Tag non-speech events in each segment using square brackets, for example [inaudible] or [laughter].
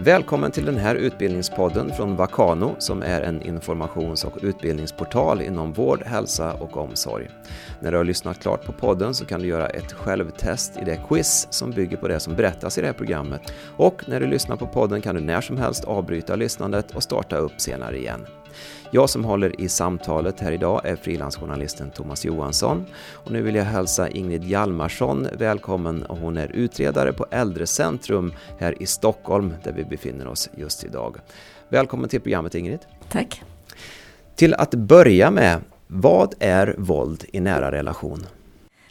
Välkommen till den här utbildningspodden från Vakano som är en informations och utbildningsportal inom vård, hälsa och omsorg. När du har lyssnat klart på podden så kan du göra ett självtest i det quiz som bygger på det som berättas i det här programmet. Och när du lyssnar på podden kan du när som helst avbryta lyssnandet och starta upp senare igen. Jag som håller i samtalet här idag är frilansjournalisten Thomas Johansson och nu vill jag hälsa Ingrid Hjalmarsson välkommen. Hon är utredare på Äldrecentrum här i Stockholm där vi befinner oss just idag. Välkommen till programmet Ingrid. Tack. Till att börja med, vad är våld i nära relation?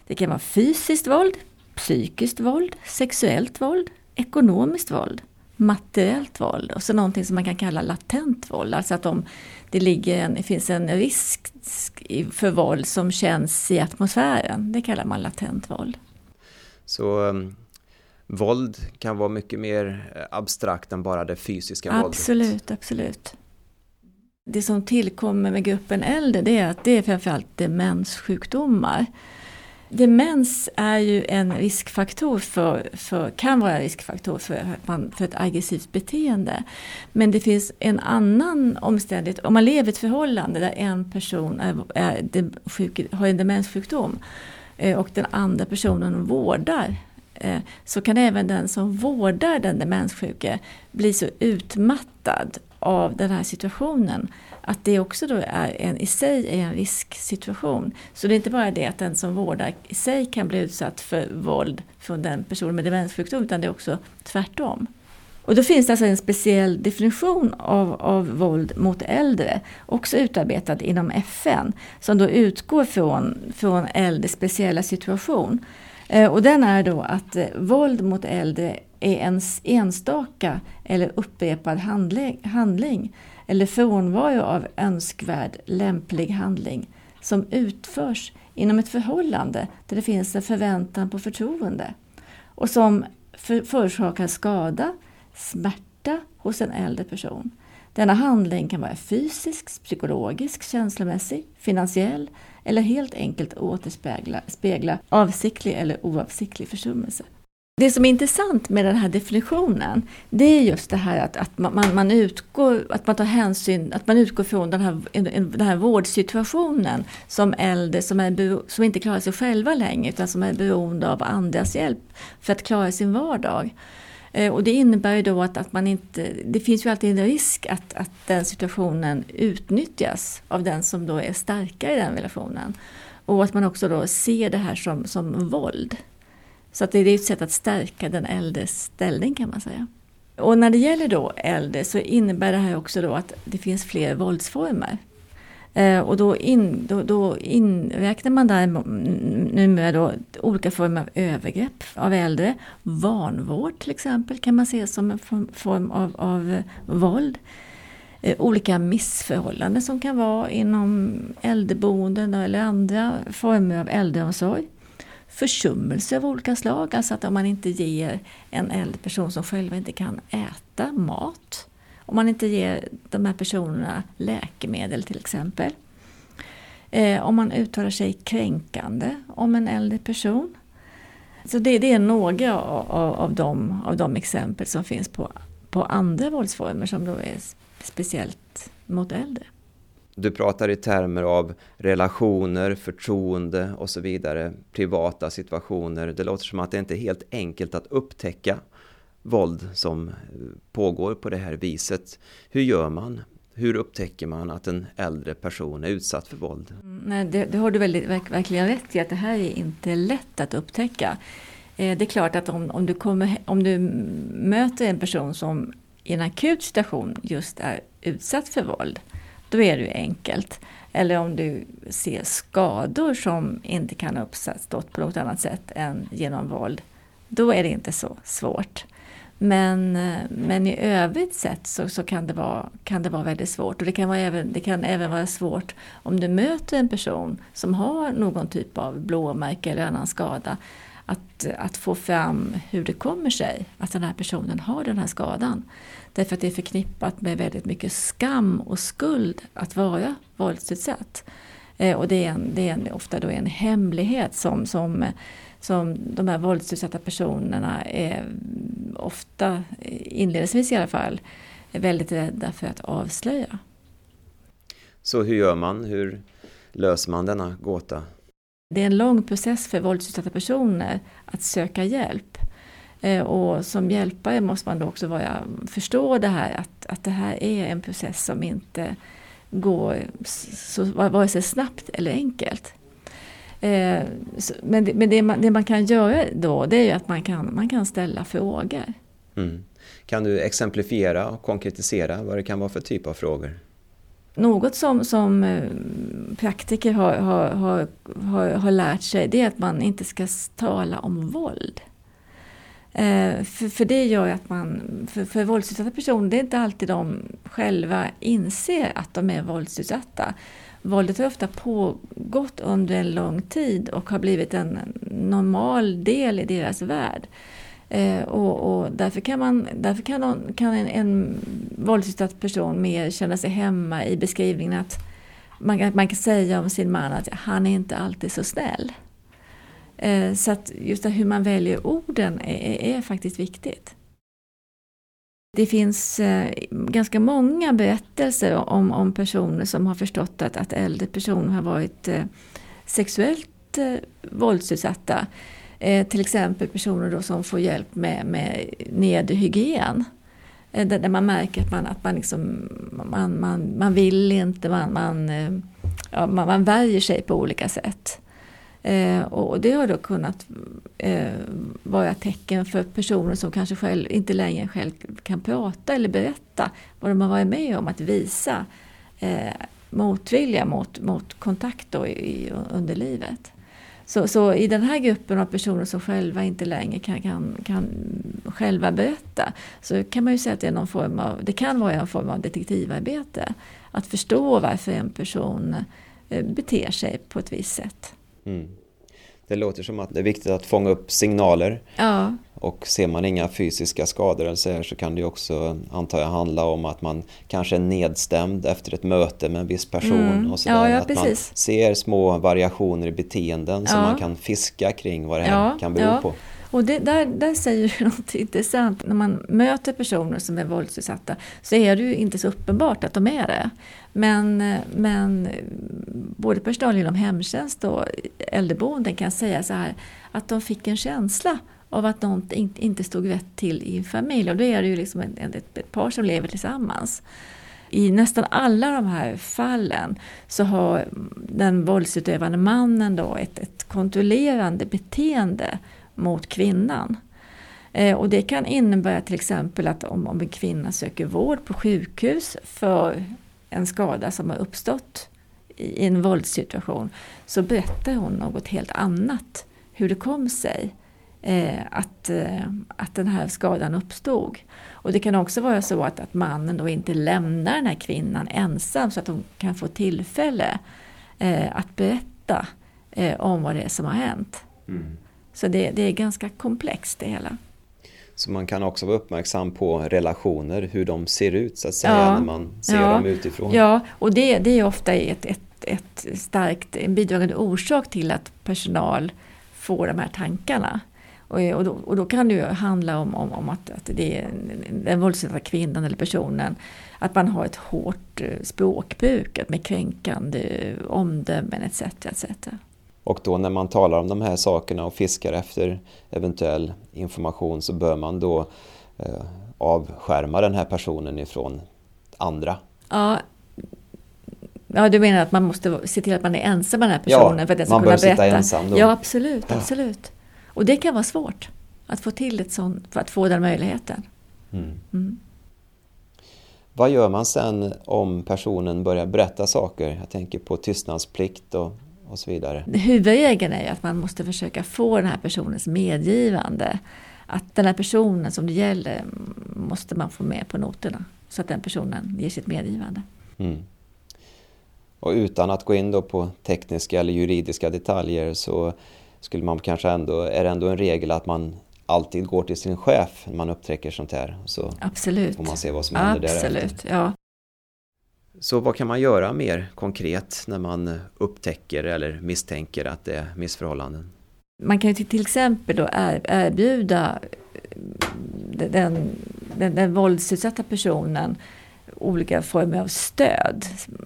Det kan vara fysiskt våld, psykiskt våld, sexuellt våld, ekonomiskt våld materiellt våld och så någonting som man kan kalla latent våld. Alltså att om det, ligger en, det finns en risk för våld som känns i atmosfären. Det kallar man latent våld. Så um, våld kan vara mycket mer eh, abstrakt än bara det fysiska absolut, våldet? Absolut, absolut. Det som tillkommer med gruppen äldre det är att det är framförallt demenssjukdomar. Demens är ju en riskfaktor för, för, kan vara en riskfaktor för, för ett aggressivt beteende. Men det finns en annan omständighet. Om man lever i ett förhållande där en person är, är, sjuk, har en demenssjukdom eh, och den andra personen vårdar eh, så kan även den som vårdar den demenssjuke bli så utmattad av den här situationen att det också då är en, i sig är en risksituation. Så det är inte bara det att den som vårdar i sig kan bli utsatt för våld från den personen med demenssjukdom utan det är också tvärtom. Och då finns det alltså en speciell definition av, av våld mot äldre, också utarbetad inom FN, som då utgår från, från äldres speciella situation. Eh, och den är då att eh, våld mot äldre är en enstaka eller upprepad handling, handling eller frånvaro av önskvärd lämplig handling som utförs inom ett förhållande där det finns en förväntan på förtroende och som för, förorsakar skada, smärta hos en äldre person. Denna handling kan vara fysisk, psykologisk, känslomässig, finansiell eller helt enkelt återspegla spegla avsiktlig eller oavsiktlig försummelse. Det som är intressant med den här definitionen, det är just det här att, att man, man, utgår, att man tar hänsyn, att man utgår från den här, den här vårdsituationen som äldre som, är, som inte klarar sig själva längre utan som är beroende av andras hjälp för att klara sin vardag. Eh, och det innebär ju då att, att man inte, det finns ju alltid en risk att, att den situationen utnyttjas av den som då är starkare i den relationen. Och att man också då ser det här som, som våld. Så att det är ett sätt att stärka den äldres ställning kan man säga. Och när det gäller då äldre så innebär det här också då att det finns fler våldsformer. Eh, och då, in, då, då inräknar man där numera då olika former av övergrepp av äldre. Vanvård till exempel kan man se som en form av, av våld. Eh, olika missförhållanden som kan vara inom äldreboenden eller andra former av äldreomsorg försummelse av olika slag, alltså att om man inte ger en äldre person som själv inte kan äta mat, om man inte ger de här personerna läkemedel till exempel. Eh, om man uttalar sig kränkande om en äldre person. Så det, det är några av, av, de, av de exempel som finns på, på andra våldsformer som då är speciellt mot äldre. Du pratar i termer av relationer, förtroende och så vidare, privata situationer. Det låter som att det inte är helt enkelt att upptäcka våld som eh, pågår på det här viset. Hur gör man? Hur upptäcker man att en äldre person är utsatt för våld? Mm, nej, det, det har du väldigt, verkligen rätt i, att det här är inte lätt att upptäcka. Eh, det är klart att om, om, du kommer, om du möter en person som i en akut situation just är utsatt för våld, då är det ju enkelt. Eller om du ser skador som inte kan uppstått på något annat sätt än genom våld, då är det inte så svårt. Men, eh, men i övrigt sett så, så, kan, det vara, kan det vara väldigt svårt. Och det kan, vara även, det kan även vara svårt om du möter en person som har någon typ av blåmärke eller annan skada. Att, att få fram hur det kommer sig att den här personen har den här skadan. Därför att det är förknippat med väldigt mycket skam och skuld att vara våldsutsatt. Eh, och det är, en, det är en, ofta då en hemlighet som, som, som de här våldsutsatta personerna är ofta, eh, inledningsvis i alla fall, är väldigt rädda för att avslöja. Så hur gör man? Hur löser man denna gåta? Det är en lång process för våldsutsatta personer att söka hjälp. Eh, och som hjälpare måste man då också vara, förstå det här att, att det här är en process som inte går så, vare sig snabbt eller enkelt. Eh, men det, men det, man, det man kan göra då det är ju att man kan, man kan ställa frågor. Mm. Kan du exemplifiera och konkretisera vad det kan vara för typ av frågor? Något som, som eh, praktiker har, har, har, har, har lärt sig det är att man inte ska tala om våld. Eh, för, för det gör att man, för, för våldsutsatta personer, det är inte alltid de själva inser att de är våldsutsatta. Våldet har ofta pågått under en lång tid och har blivit en normal del i deras värld. Eh, och, och, därför kan, man, därför kan, de, kan en, en våldsutsatt person mer känna sig hemma i beskrivningen att man, man kan säga om sin man att han är inte alltid så snäll. Eh, så att just det, hur man väljer orden är, är faktiskt viktigt. Det finns eh, ganska många berättelser om, om personer som har förstått att, att äldre personer har varit eh, sexuellt eh, våldsutsatta. Eh, till exempel personer då som får hjälp med, med nederhygien. Eh, där, där, man märker att man, att man, liksom, man, man, man vill inte, man, man, eh, ja, man, man värjer sig på olika sätt. Eh, och det har då kunnat eh, vara tecken för personer som kanske själv, inte längre själv kan prata eller berätta vad de har varit med om, att visa eh, motvilja mot, mot kontakt då i, under livet. Så, så, i den här gruppen av personer som själva inte längre kan, kan, kan själva berätta så kan man ju säga att det, är någon form av, det kan vara en form av detektivarbete. Att förstå varför en person eh, beter sig på ett visst sätt. Mm. Det låter som att det är viktigt att fånga upp signaler. Ja. Och ser man inga fysiska skador eller så, här, så kan det också, antar jag, handla om att man kanske är nedstämd efter ett möte med en viss person. Mm. Och så ja, ja, att precis. man ser små variationer i beteenden som man kan fiska kring vad det här kan bero på. Och det, där, där säger du [laughs] något intressant. När man möter personer som är våldsutsatta så är det ju inte så uppenbart att de är det. Men, men både personal inom hemtjänst och äldreboenden kan säga så här att de fick en känsla av att något inte stod rätt till i en familj. Och då är det ju liksom ett, ett par som lever tillsammans. I nästan alla de här fallen så har den våldsutövande mannen då ett, ett kontrollerande beteende mot kvinnan. Eh, och det kan innebära till exempel att om, om en kvinna söker vård på sjukhus för en skada som har uppstått i en våldssituation så berättar hon något helt annat. Hur det kom sig eh, att, eh, att den här skadan uppstod. Och det kan också vara så att, att mannen då inte lämnar den här kvinnan ensam så att hon kan få tillfälle eh, att berätta eh, om vad det är som har hänt. Mm. Så det, det är ganska komplext det hela. Så man kan också vara uppmärksam på relationer, hur de ser ut så att säga ja, när man ser ja, dem utifrån. Ja, och det, det är ofta ett, ett, ett starkt, en bidragande orsak till att personal får de här tankarna. Och, och, då, och då kan det ju handla om, om, om att, att det är den våldsutsatta kvinnan eller personen, att man har ett hårt eh, språkbruk med kränkande omdömen etc. etc. Och då när man talar om de här sakerna och fiskar efter eventuell information så bör man då eh, avskärma den här personen ifrån andra. Ja. ja, du menar att man måste se till att man är ensam med den här personen ja, för att den ska man kunna bör berätta? Sitta ensam då. Ja, absolut, absolut. Och det kan vara svårt att få till ett sånt, att få den möjligheten. Mm. Mm. Vad gör man sen om personen börjar berätta saker? Jag tänker på tystnadsplikt och och så vidare. Huvudregeln är ju att man måste försöka få den här personens medgivande. Att den här personen som det gäller måste man få med på noterna så att den personen ger sitt medgivande. Mm. Och utan att gå in då på tekniska eller juridiska detaljer så skulle man kanske ändå, är det ändå en regel att man alltid går till sin chef när man upptäcker sånt här. Så Absolut. får man se vad som händer Absolut, därefter. ja. Så vad kan man göra mer konkret när man upptäcker eller misstänker att det är missförhållanden? Man kan ju till exempel då erbjuda den, den, den våldsutsatta personen olika former av stöd.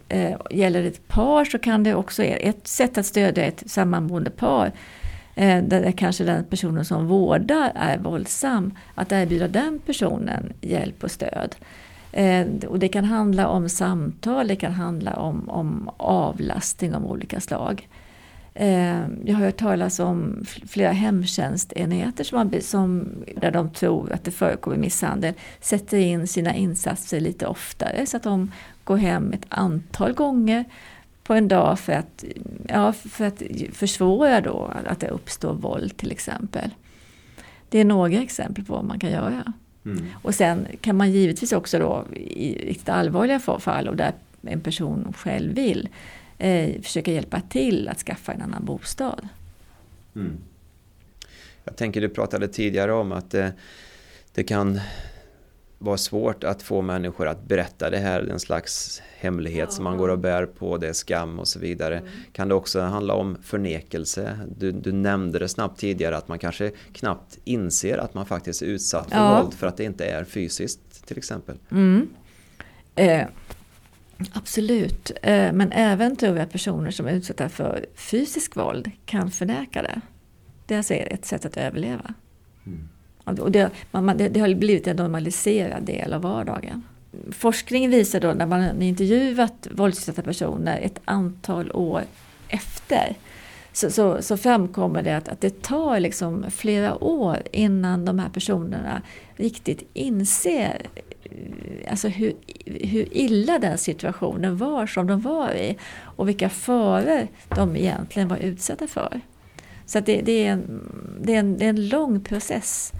Eh, gäller det ett par så kan det också, ett sätt att stödja ett sammanboende par Eh, där kanske den personen som vårdar är våldsam, att erbjuda den personen hjälp och stöd. Eh, och det kan handla om samtal, det kan handla om, om avlastning av olika slag. Eh, jag har hört talas om flera hemtjänstenheter som, som, där de tror att det förekommer misshandel, sätter in sina insatser lite oftare så att de går hem ett antal gånger på en dag för att, ja, för att försvåra då att det uppstår våld till exempel. Det är några exempel på vad man kan göra. Mm. Och sen kan man givetvis också då i riktigt allvarliga fall och där en person själv vill eh, försöka hjälpa till att skaffa en annan bostad. Mm. Jag tänker du pratade tidigare om att det, det kan vara svårt att få människor att berätta det här, en slags hemlighet ja. som man går och bär på, det är skam och så vidare. Mm. Kan det också handla om förnekelse? Du, du, nämnde det snabbt tidigare att man kanske knappt inser att man faktiskt är utsatt för ja. våld för att det inte är fysiskt till exempel. Mm. Eh, Absolut, eh, men även tror jag att personer som är utsatta för fysisk våld kan förneka det. Det är alltså ett sätt att överleva. Mm. Och det, man, det, det, har blivit en normaliserad del av vardagen. Forskningen visar då när man har intervjuat våldsutsatta personer ett antal år efter så, så, så framkommer det att, att det tar liksom flera år innan de här personerna riktigt inser alltså hur, hur illa den situationen var som de var i och vilka faror de egentligen var utsatta för. Så det, det, är en, det, är en, det är en lång process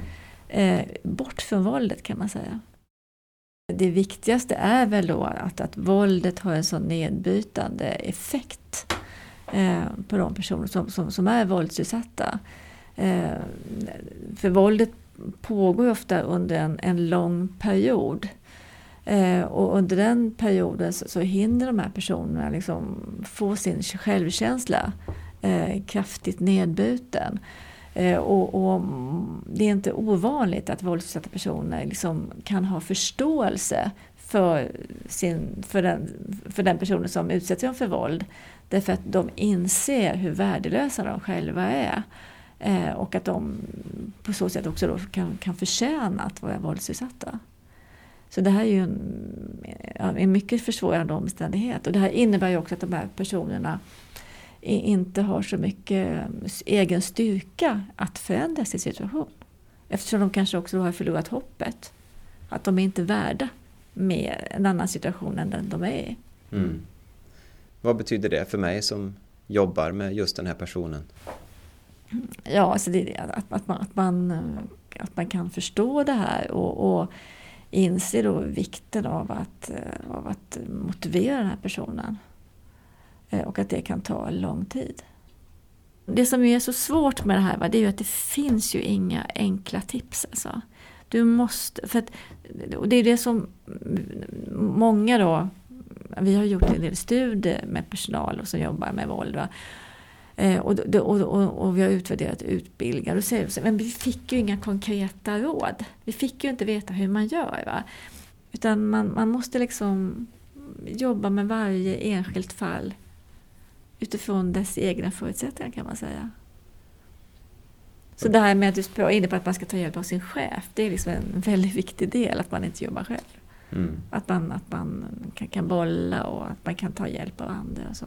eh, bort från våldet kan man säga. Det viktigaste är väl då att, att våldet har en sån nedbrytande effekt eh, på de personer som, som, som är våldsutsatta. Eh, för våldet pågår ofta under en, en lång period. Eh, och under den perioden så, så hinner de här personerna liksom få sin självkänsla eh, kraftigt nedbruten. Eh, och, och, det är inte ovanligt att våldsutsatta personer liksom kan ha förståelse för, sin, för, den, för den personen som utsätter dem för våld. Därför att de inser hur värdelösa de själva är. Eh, och att de på så sätt också då kan, kan förtjäna att vara våldsutsatta. Så det här är ju en, en mycket försvårande omständighet. Och det här innebär ju också att de här personerna inte har så mycket egen styrka att förändra sin situation. Eftersom de kanske också har förlorat hoppet. Att de är inte värda med en annan situation än den de är i. Mm. Vad betyder det för mig som jobbar med just den här personen? Ja, alltså det att, att, man, att, man, att man kan förstå det här och, och inse då vikten av att, av att motivera den här personen. Eh, och att det kan ta lång tid. Det som är så svårt med det här va, det är ju att det finns ju inga enkla tips. Alltså. Du måste, för att, och det är det som många då, vi har gjort en del studier med personal som jobbar med våld. Va? Eh, och, och, och, och, vi har utvärderat utbildningar och säger så, men vi fick ju inga konkreta råd. Vi fick ju inte veta hur man gör. Va? Utan man, man måste liksom jobba med varje enskilt fall utifrån dess egna förutsättningar kan man säga. Så det här med att du är inne på att man ska ta hjälp av sin chef, det är liksom en [laughs] väldigt viktig del, att man inte jobbar själv. Mm. Att man, att man kan, kan bolla och att man kan ta hjälp av andra och så.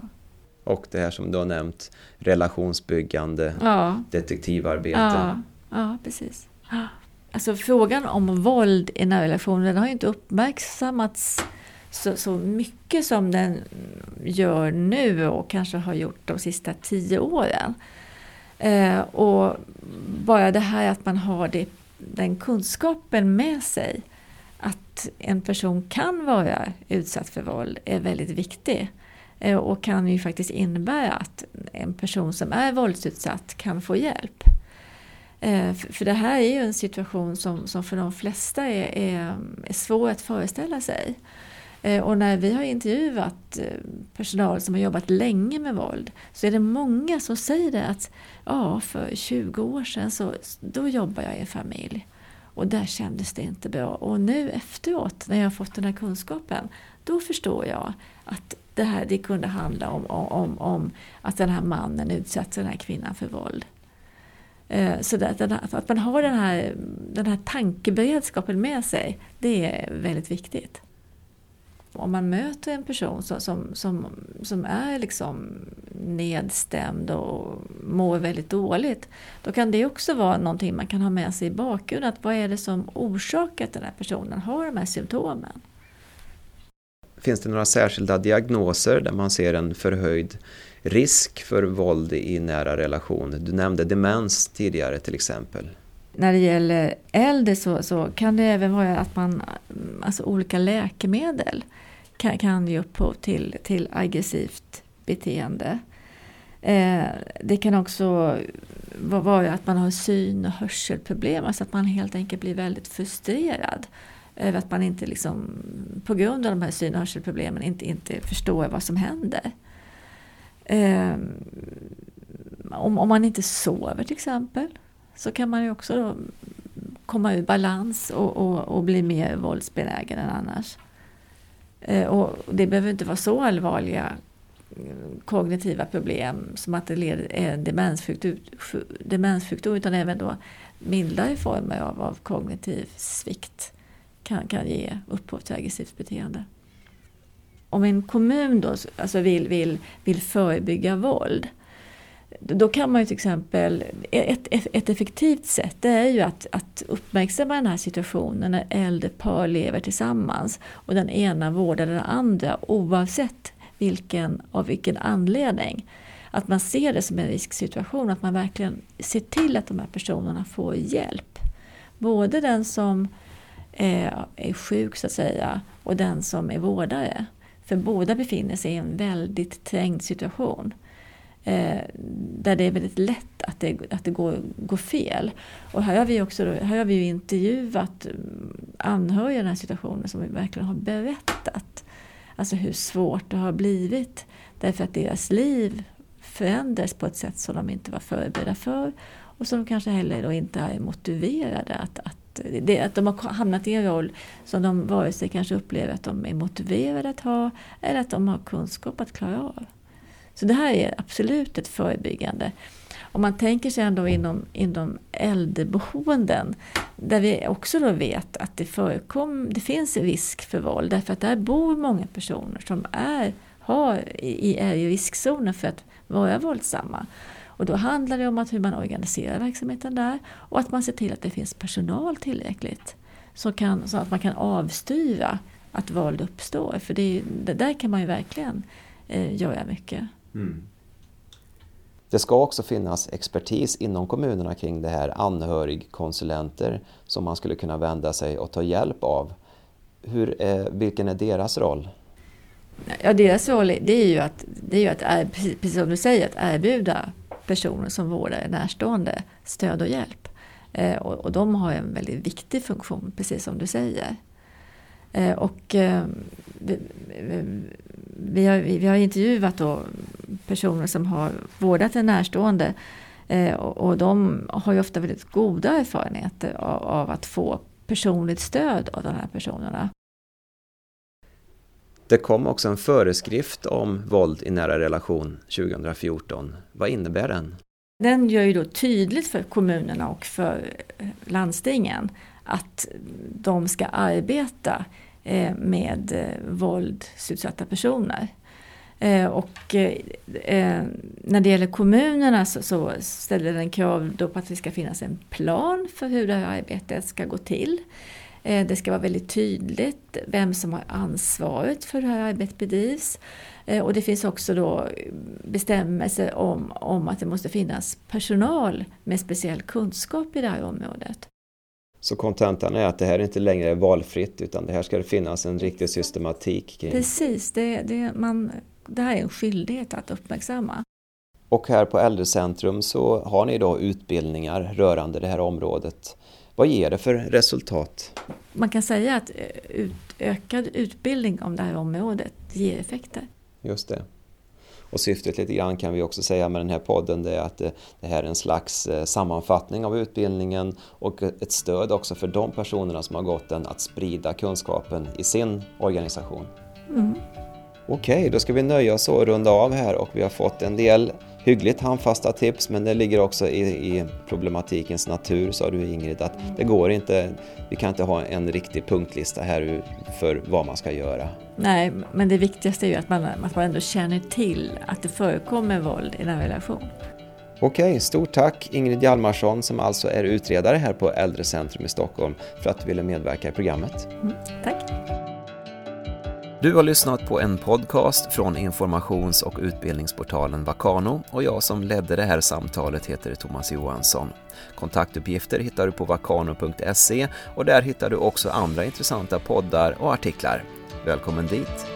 Och det här som du har nämnt, relationsbyggande, ja. detektivarbete. Ja, ja precis. Alltså frågan om våld i nära relationer har ju inte uppmärksammats så, så mycket som den gör nu och kanske har gjort de sista tio åren. Eh, och bara det här att man har det, den kunskapen med sig att en person kan vara utsatt för våld är väldigt viktig. Eh, och kan ju faktiskt innebära att en person som är våldsutsatt kan få hjälp. Eh, för det här är ju en situation som, som för de flesta är, är, är svår att föreställa sig. Eh, och när vi har intervjuat eh, personal som har jobbat länge med våld så är det många som säger det att ja, för 20 år sedan så då jobbade jag i en familj. Och där kändes det inte bra. Och nu efteråt, när jag har fått den här kunskapen, då förstår jag att det här det kunde handla om, om, om att den här mannen utsatte den här kvinnan för våld. Eh, så att, att man har den här, den här tankeberedskapen med sig, det är väldigt viktigt. Om man möter en person som, som, som, som är liksom nedstämd och mår väldigt dåligt, då kan det också vara någonting man kan ha med sig i bakgrunden. Att vad är det som orsakar att den här personen har de här symptomen? Finns det några särskilda diagnoser där man ser en förhöjd risk för våld i nära relation? Du nämnde demens tidigare till exempel. När det gäller äldre så, så kan det även vara att man, alltså olika läkemedel kan, kan ge upphov till, till aggressivt beteende. Eh, det kan också vara att man har syn och hörselproblem, alltså att man helt enkelt blir väldigt frustrerad över att man inte liksom, på grund av de här syn och hörselproblemen inte, inte förstår vad som händer. Eh, om, om man inte sover till exempel så kan man ju också komma ur balans och, och, och bli mer våldsbenägen än annars. Eh, och det behöver inte vara så allvarliga eh, kognitiva problem som att det leder en eh, demenssjukdom, demenssjukdom utan även då mildare former av, av kognitiv svikt kan, kan ge upphov till aggressivt beteende. Om en kommun då alltså vill, vill, vill förebygga våld då kan man ju till exempel, ett, ett effektivt sätt det är ju att, att uppmärksamma den här situationen när äldre par lever tillsammans och den ena vårdar den andra oavsett vilken, av vilken anledning. Att man ser det som en risksituation, att man verkligen ser till att de här personerna får hjälp. Både den som är, är sjuk så att säga och den som är vårdare. För båda befinner sig i en väldigt trängd situation. Eh, där det är väldigt lätt att det, att det går, går fel. Och här har vi också här har vi ju intervjuat mm, anhöriga i den här situationen som verkligen har berättat alltså hur svårt det har blivit därför att deras liv förändras på ett sätt som de inte var förberedda för och som de kanske heller då inte är motiverade att, att, det, att de har hamnat i en roll som de vare sig kanske upplever att de är motiverade att ha eller att de har kunskap att klara av. Så det här är absolut ett förebyggande. Om man tänker sig ändå inom, inom äldreboenden där vi också då vet att det, förekom, det finns risk för våld därför att där bor många personer som är, har, är i riskzonen för att vara våldsamma. Och då handlar det om att hur man organiserar verksamheten där och att man ser till att det finns personal tillräckligt så, kan, så att man kan avstyra att våld uppstår. För det, det där kan man ju verkligen eh, göra mycket. Mm. Det ska också finnas expertis inom kommunerna kring det här, anhörigkonsulenter som man skulle kunna vända sig och ta hjälp av. Hur är, vilken är deras roll? Ja, deras roll det är ju att, det är ju att precis som du säger, att erbjuda personer som vårdar närstående stöd och hjälp. Eh, och, och, de har en väldigt viktig funktion, precis som du säger. Eh, och eh, vi, vi, har, vi har intervjuat personer som har vårdat en närstående eh, och, och de har ju ofta väldigt goda erfarenheter av, av att få personligt stöd av de här personerna. Det kom också en föreskrift om våld i nära relation 2014. Vad innebär den? Den gör ju då tydligt för kommunerna och för landstingen att de ska arbeta eh, med eh, våldsutsatta personer. Eh, och eh, eh, när det gäller kommunerna så, ställer den krav då på att det ska finnas en plan för hur det här arbetet ska gå till. Eh, det ska vara väldigt tydligt vem som har ansvaret för hur det här arbetet bedrivs. Och det finns också då bestämmelser om, om att det måste finnas personal med speciell kunskap i det här området. Så kontentan är att det här inte längre är valfritt utan det här ska det finnas en riktig systematik kring. Precis, det, det, man, det här är en skyldighet att uppmärksamma. Och här på Äldrecentrum så har ni då utbildningar rörande det här området. Vad ger det för resultat? Man kan säga att ökad utbildning om det här området ger effekter. Just det. Och syftet lite grann kan vi också säga med den här podden det är att eh, det, här är en slags eh, sammanfattning av utbildningen och ett stöd också för de personerna som har gått den att sprida kunskapen i sin organisation. Mm. Okej, okay, då ska vi nöja oss och runda av här och vi har fått en del hyggligt handfasta tips men det ligger också i, i, problematikens natur sa du Ingrid att det går inte, vi kan inte ha en riktig punktlista här för vad man ska göra. Nej, men det viktigaste är ju att man, att man ändå känner till att det förekommer våld i en relation. Okej, stort tack Ingrid Hjalmarsson som alltså är utredare här på Äldrecentrum i Stockholm för att du ville medverka i programmet. Mm, tack. Du har lyssnat på en podcast från informations och utbildningsportalen Vakano och jag som ledde det här samtalet heter Thomas Johansson. Kontaktuppgifter hittar du på vakano.se och där hittar du också andra intressanta poddar och artiklar. Välkommen dit!